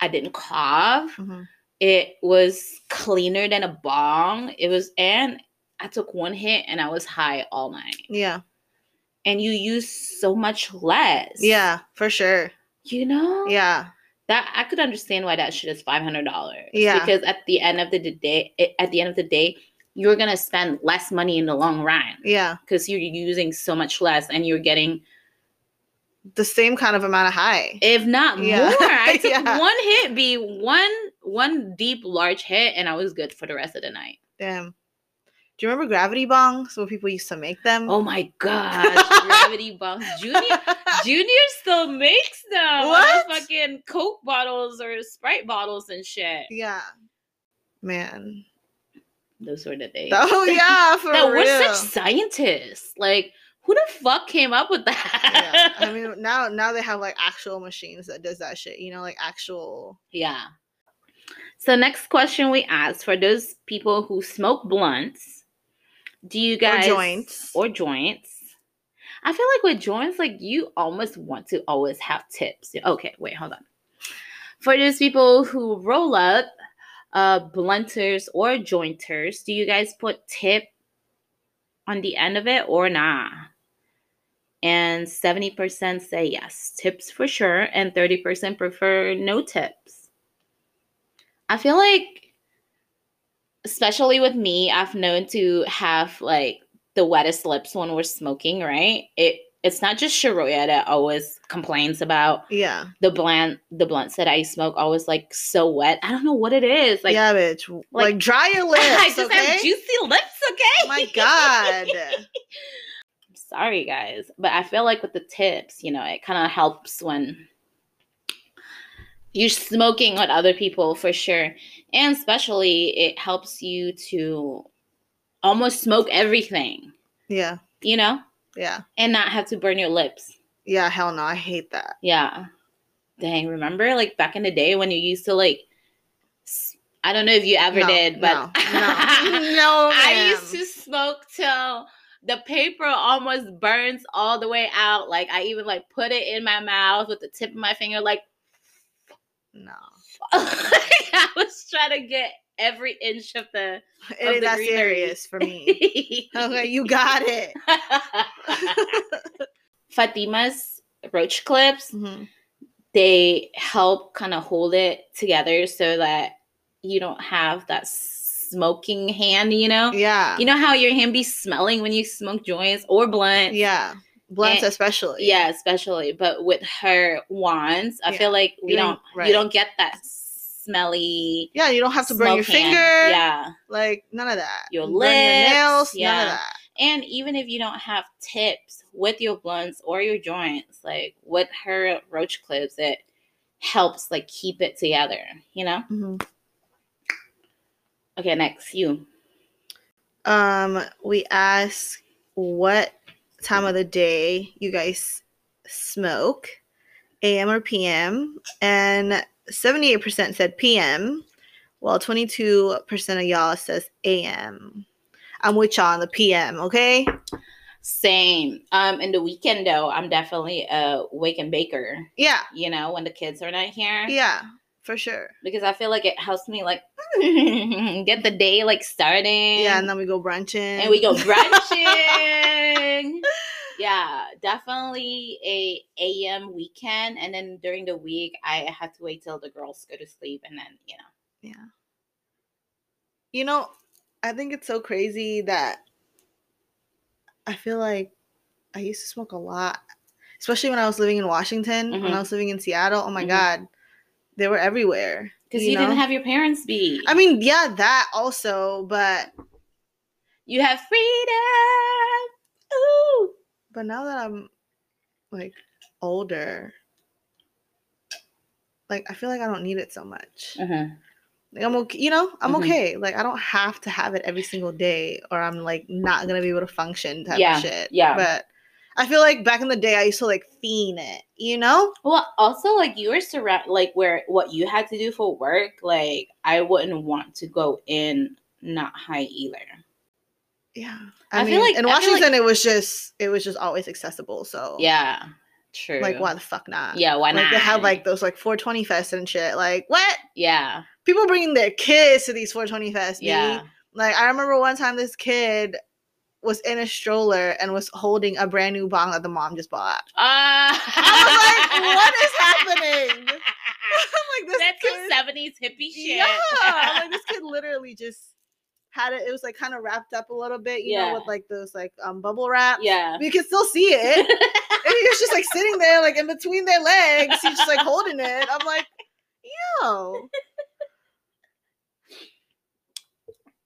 I didn't cough. Mhm. It was cleaner than a bong. It was, and I took one hit and I was high all night. Yeah. And you use so much less. Yeah, for sure. You know? Yeah. That I could understand why that shit is five hundred dollars. Yeah. Because at the end of the day, at the end of the day, you're gonna spend less money in the long run Yeah. because you're using so much less and you're getting, The same kind of amount of high. if not Yeah. more. I took Yeah. one hit, be one one deep large hit, and I was good for the rest of the night. Damn. Do you remember gravity bongs when people used to make them? Oh my gosh, gravity bongs. Junior Junior still makes them. What? Fucking Coke bottles or Sprite bottles and shit. Yeah. Man. Those were the days. Oh yeah, for that real. we're such scientists. Like, who the fuck came up with that? yeah. I mean, now now they have like actual machines that does that shit. You know, like actual. Yeah. So next question we asked for those people who smoke blunts, do you guys or joints. or joints? I feel like with joints, like you almost want to always have tips. Okay, wait, hold on. For those people who roll up, uh, blunters or jointers, do you guys put tip on the end of it or nah? And 70% say yes, tips for sure, and 30% prefer no tips. I feel like, especially with me, I've known to have like the wettest lips when we're smoking, right? It it's not just Shiroya that always complains about yeah. the blunt the blunts that I smoke always like so wet. I don't know what it is. Like yeah, bitch. Like, like- dry your lips. I just okay? have juicy lips, okay? Oh my god. Sorry guys. But I feel like with the tips, you know, it kind of helps when you're smoking with other people for sure. And especially it helps you to almost smoke everything, yeah. you know? Yeah. And not have to burn your lips. Yeah. Hell no. I hate that. Yeah. Dang, remember like back in the day when you used to like i don't know if you ever No, did, but no, no, no. I used to smoke till the paper almost burns all the way out. Like I even like put it in my mouth with the tip of my finger, like No. I was trying to get every inch of the It Of is the that greenery. serious for me. okay, you got it. Fatima's roach clips, Mhm. they help kind of hold it together so that you don't have that smoking hand, you know? Yeah. You know how your hand be smelling when you smoke joints or blunt? yeah. Blunts And- especially. Yeah, especially. But with her wands, I Yeah. feel like we You don't don't- right. you don't get that smelly Yeah, you don't have to burn your hand. finger. Yeah. Like none of that. Your burn your nails. lips, None yeah. of that. And even if you don't have tips with your blunts or your joints, like with her roach clips, it helps like keep it together, you know? Mhm. Okay, next you. Um, we ask what time of the day you guys smoke, AM or PM, and 78% said PM, while 22% of y'all says AM. I'm with y'all on the PM, okay? Same. Um, in the weekend though, I'm definitely a wake and baker, Yeah, you know, when the kids are not here. yeah, for sure. because I feel like it helps me like get the day like starting. Yeah, and then we go brunching. and we go brunching. yeah, definitely a AM weekend, and then during the week I have to wait till the girls go to sleep, and then you know. Yeah. You know, I think it's so crazy that I feel like I used to smoke a lot, especially when I was living in Washington, when Mhm. I was living in Seattle. Oh my Mhm. God, they were everywhere. Because you, know? didn't have your parents be. I mean, yeah, that also, but you have freedom. Ooh. but now that I'm like older, like I feel like I don't need it so much. Mhm. Like I'm okay, you know, I'm Mhm. okay. Like I don't have to have it every single day, or I'm like not gonna be able to function type Yeah, of shit. yeah. But I feel like back in the day I used to like fiend it, you know? Well, also like you were surround like where what you had to do for work, like I wouldn't want to go in not high either. Yeah. I I, feel mean, like- in feel like- Washington it was just it was just always accessible. So Yeah, true. like why the fuck not? Yeah, why not? Like not? they had like those like 420 fests and shit. Like what? yeah, People bringing their kids to these 420 fests. yeah. Yeah. Like I remember one time this kid was in a stroller and was holding a brand new bong that the mom just bought. Ah, I was like, what is happening? I'm like this That's some seventies hippie shit. Yeah, I'm like this kid literally just had it. It was like kind of wrapped up a little bit, you Yeah. know, with like those like um bubble wrap. yeah. you can still see it. and he was just like sitting there, like in between their legs. He's just like holding it. I'm like, yo,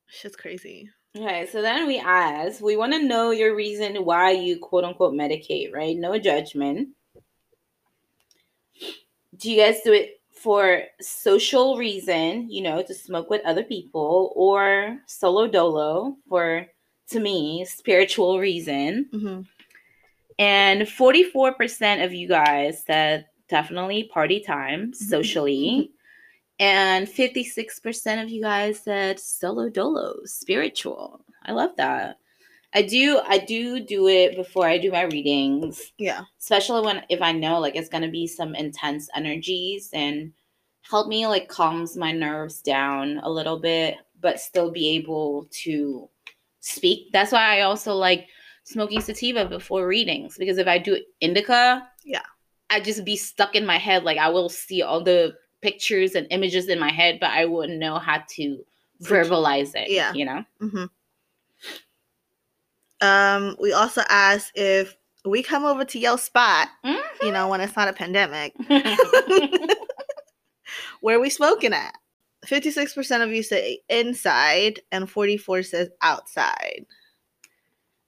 shit's crazy. Okay, so then we ask, we want to know your reason why you quote unquote medicate, right? No judgment. Do you guys do it for social reason, you know, to smoke with other people, or solo dolo for, to me, spiritual reason? hmm And 44% of you guys said definitely party time socially. and 56% of you guys said solo dolo, spiritual. I love that. I do I do do it before I do my readings, Yeah, especially when if I know like it's going to be some intense energies and help me like calms my nerves down a little bit but still be able to speak. That's why I also like smoking sativa before readings because if I do indica, Yeah. I just be stuck in my head. Like I will see all the pictures and images in my head, but I wouldn't know how to verbalize it. Yeah. you know. hmm Um, we also asked if we come over to your spot, you know, when it's not a pandemic, where we smoking at? 56% of you say inside and 44 says outside.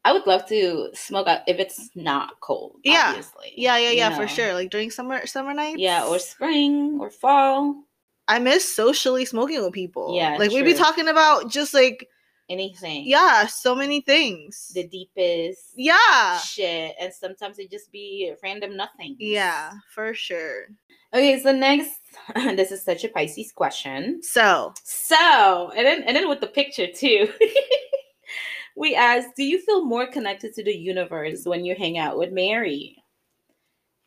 I would love to smoke out if it's not cold. Yeah. obviously. Yeah, yeah, you yeah, for know. sure. Like during summer summer nights. Yeah, or spring or fall. I miss socially smoking with people. Yeah, Like we'd be talking about just like Anything. yeah, so many things. The deepest yeah. shit, and sometimes it just be random nothing. Yeah, for sure. Okay, so next, this is such a Pisces question. So, So, and then and then with the picture too. we asked, do you feel more connected to the universe when you hang out with Mary?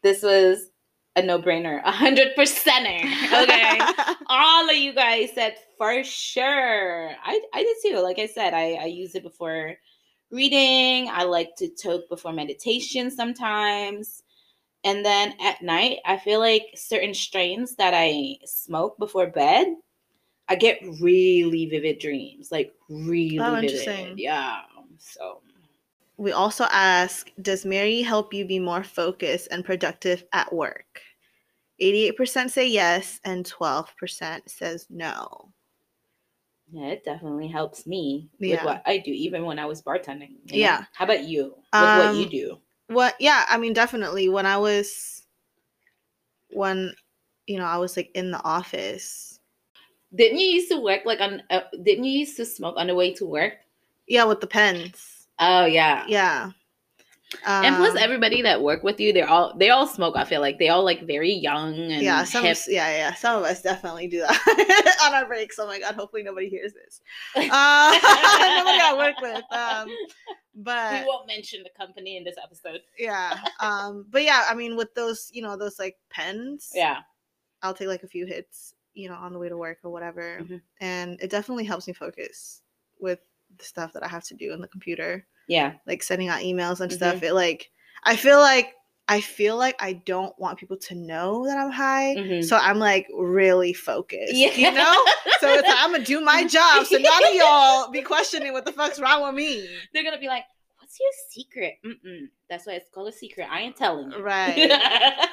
This was a no-brainer, a hundred percenter. Okay. All of you guys said for sure. I I did too. Like I said, I, I use it before reading. I like to toke before meditation sometimes. And then at night, I feel like certain strains that I smoke before bed, I get really vivid dreams. Like really Oh, vivid. Yeah. So we also ask, does Mary help you be more focused and productive at work? 88% say yes and 12% says no. yeah, it definitely helps me with Yeah. what I do, even when I was bartending. you know? Yeah. How about you? With what you Um, do? What yeah, I mean definitely when I was when you know, I was like in the office. Didn't you used to work like on? Uh, didn't you used to smoke on the way to work? Yeah, with the pens. Oh yeah. Yeah. And plus, Um, everybody that work with you, they're all they all smoke. I feel like they all like very young and yeah, some hip. yeah, yeah, some of us definitely do that on our breaks. Oh my god, hopefully nobody hears this. Uh, nobody I work with. Um, we won't mention the company in this episode. yeah, um, but yeah, I mean, with those, you know, those like pens, Yeah. I'll take like a few hits, you know, on the way to work or whatever, Mhm. and it definitely helps me focus with the stuff that I have to do in the computer, Yeah. like sending out emails and Mm-hmm. stuff. It like, I feel like. I feel like I don't want people to know that I'm high, Mhm. so I'm like really focused. Yeah. You know, so it's like, I'm gonna do my job, so none of y'all be questioning what the fuck's wrong with me. They're gonna be like, "What's your secret?" Mm-mm. That's why it's called a secret. I ain't telling you. Right.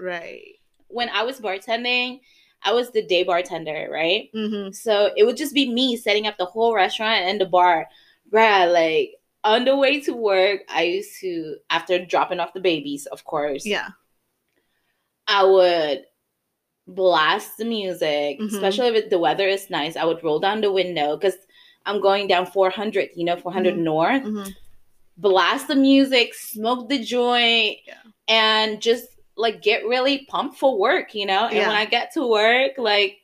Right. when I was bartending, I was the day bartender, right? Mm-hmm. So it would just be me setting up the whole restaurant and the bar. Bruh, like on the way to work, I used to, after dropping off the babies, of course, Yeah. I would blast the music, Mhm. especially if it, the weather is nice. I would roll down the window because I'm going down 400, you know, 400 Mhm. north. Mm-hmm. blast the music, smoke the joint, Yeah. and just like get really pumped for work, you know? And Yeah. when I get to work, like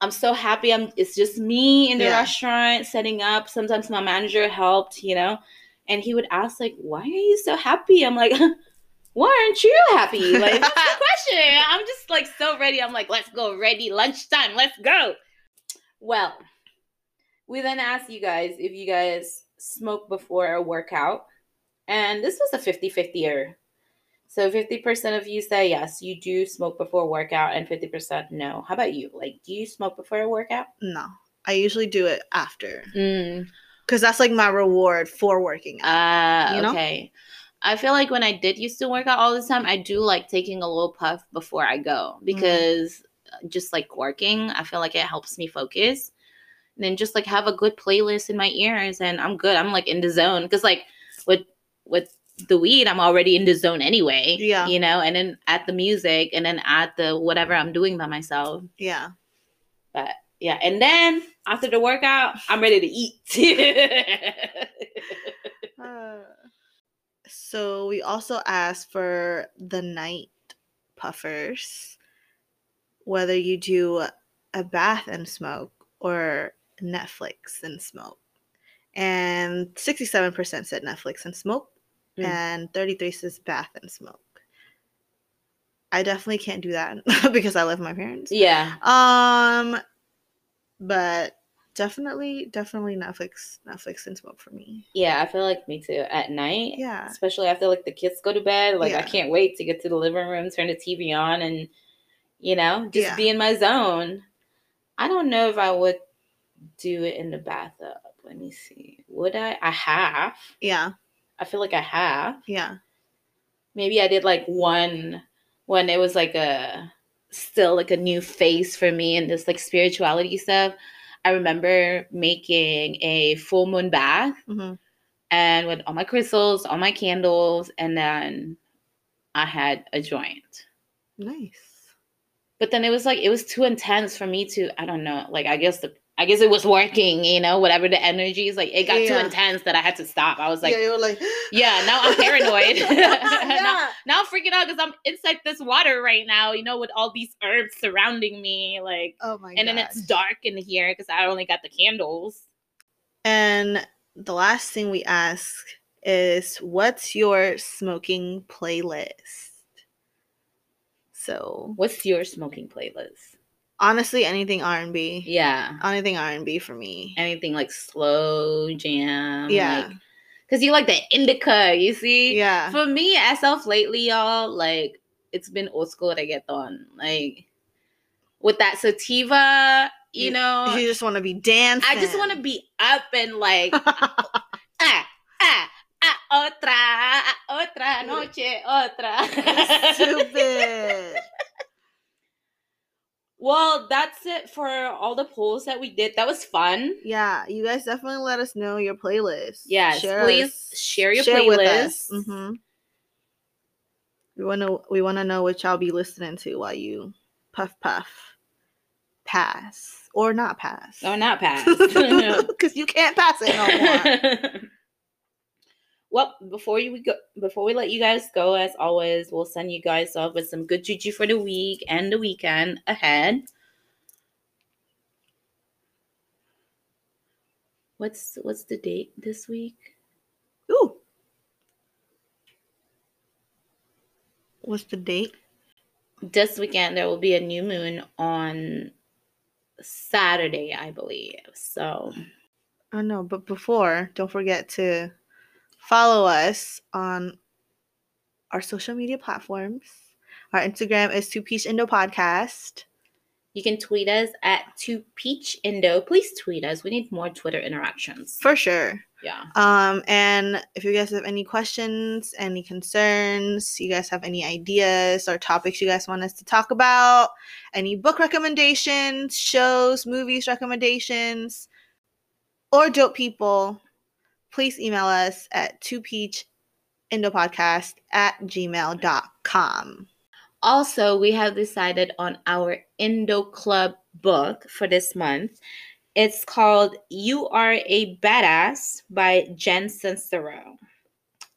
I'm so happy. I'm it's just me in the Yeah. restaurant setting up. Sometimes my manager helped, you know, and he would ask like, "Why are you so happy?" I'm like, "Why aren't you happy?" Like that's the question. I'm just like so ready. I'm like, "Let's go, ready, lunchtime, let's go." Well, we then asked you guys if you guys smoke before a workout, and this was a 50-50 error. So 50% of you say yes, you do smoke before workout, and 50% no. How about you? Like, do you smoke before a workout? No, I usually do it after Mm. because that's like my reward for working out. Uh, You know? okay. I feel like when I did used to work out all the time, I do like taking a little puff before I go because uh, just like working, I feel like it helps me focus. And then just like have a good playlist in my ears and I'm good. I'm like in the zone because like with with the weed, I'm already in the zone anyway. Yeah. You know, and then at the music and then at the whatever I'm doing by myself. yeah. But yeah, and then after the workout, I'm ready to eat. Uh, so we also asked for the night puffers, whether you do a bath and smoke or Netflix and smoke. And 67% said Netflix and smoke, Mm. and 33 says bath and smoke. I definitely can't do that because I live with my parents. yeah. Um, but definitely, definitely Netflix, Netflix and smoke for me. Yeah, I feel like me too. At night, Yeah. especially after like the kids go to bed, like I can't wait to get to the living room, turn the TV on, and you know, just Yeah. be in my zone. I don't know if I would do it in the bathtub. Let me see. Would I? I have. Yeah. I feel like I have. Yeah. Maybe I did like one when it was like a still like a new phase for me and this like spirituality stuff. I remember making a full moon bath hmm and with all my crystals, all my candles, and then I had a joint. Nice. But then it was like it was too intense for me to I don't know, like I guess the I guess it was working, you know, whatever the energy is like it got too intense that I had to stop. I was like, yeah, like, yeah, now I'm paranoid. now, yeah. now I'm freaking out because I'm inside this water right now, you know, with all these herbs surrounding me, like Oh my and then it's dark in here because I only got the candles. And the last thing we ask is, what's your smoking playlist? So What's your smoking playlist? Honestly, anything R and B, Yeah. anything R and B for me. anything like slow jam. Yeah. Because you like the indica, you see? Yeah, For me, as of lately, y'all, like it's been old school reggaeton. Like with that sativa, you, You- know, you just want to be dancing. I just want to be up and like ah, ah, ah, otra, ah, otra noche, otra. Stupid. Well, that's it for all the polls that we did. That was fun. Yeah, you guys definitely let us know your playlist. Yes, please us- share your with playlist. us. Mhm. We want to we want to know what y'all be listening to while you puff puff, pass or not pass. Or not pass. because you can't pass it no more. well, before you we go, before we let you guys go, as always, we'll send you guys off with some good juju for the week and the weekend ahead. What's what's the date this week? Ooh, what's the date? This weekend there will be a new moon on Saturday, I believe. So I know, but before, don't forget to follow us on our social media platforms. Our Instagram is Two Peach Indo Podcast. you can tweet us at two peach indo. Please tweet us. We need more Twitter interactions. For sure. Yeah. Um, and if you guys have any questions, any concerns, you guys have any ideas or topics you guys want us to talk about, any book recommendations, shows, movies recommendations, or dope people, please email us at two peach indopodcast at gmail.com. Also, we have decided on our Indo Club book for this month. It's called You Are a Badass by Jen Sincero.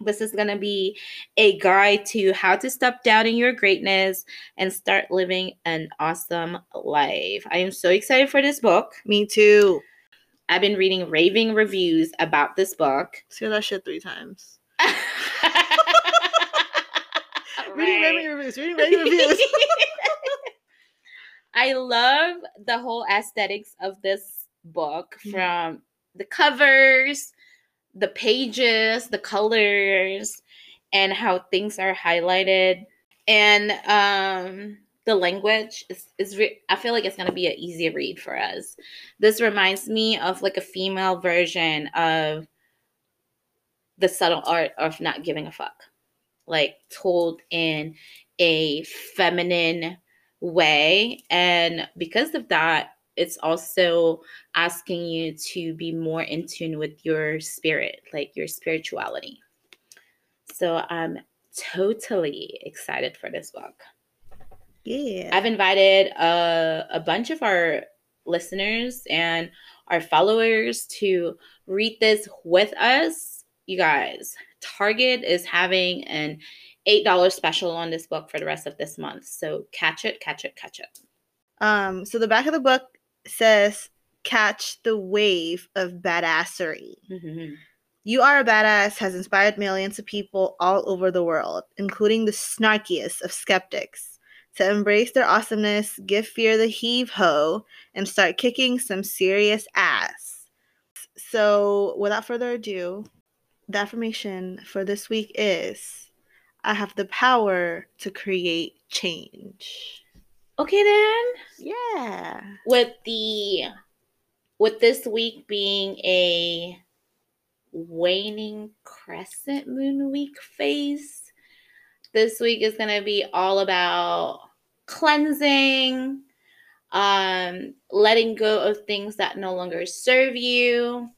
This is going to be a guide to how to stop doubting your greatness and start living an awesome life. I am so excited for this book. Me too. I've been reading raving reviews about this book. See that shit three times. Right. Reading raving reviews. Reading raving reviews. I love the whole aesthetics of this book Mhm. from the covers, the pages, the colors, and how things are highlighted. And um the language is, is re- I feel like it's gonna be an easy read for us. This reminds me of like a female version of the subtle art of not giving a fuck. Like told in a feminine way. And because of that, it's also asking you to be more in tune with your spirit, like your spirituality. So I'm totally excited for this book. Yeah. I've invited a, a bunch of our listeners and our followers to read this with us. You guys, Target is having an $8 special on this book for the rest of this month. So catch it, catch it, catch it. Um, so the back of the book says, "Catch the wave of badassery." You Are a Badass has inspired millions of people all over the world, including the snarkiest of skeptics, to embrace their awesomeness, give fear the heave ho, and start kicking some serious ass. So, without further ado, the affirmation for this week is I have the power to create change. Okay then. Yeah. With the with this week being a waning crescent moon week phase, this week is going to be all about cleansing, um, letting go of things that no longer serve you,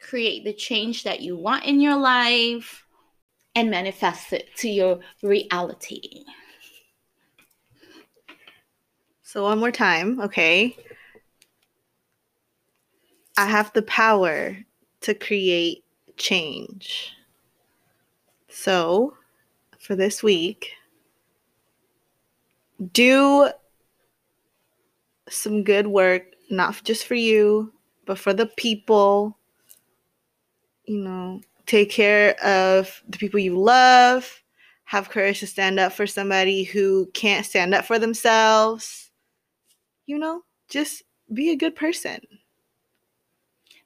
create the change that you want in your life, and manifest it to your reality. So, one more time, okay? I have the power to create change. So, for this week, do some good work, not just for you, but for the people. You know, take care of the people you love. Have courage to stand up for somebody who can't stand up for themselves. You know, just be a good person.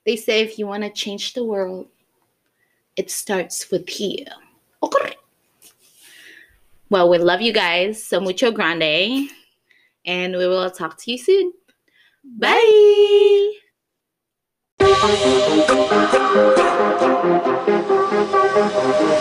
They say if you want to change the world, it starts with you. Okay. Well, we love you guys so mucho grande, and we will talk to you soon. Bye. You.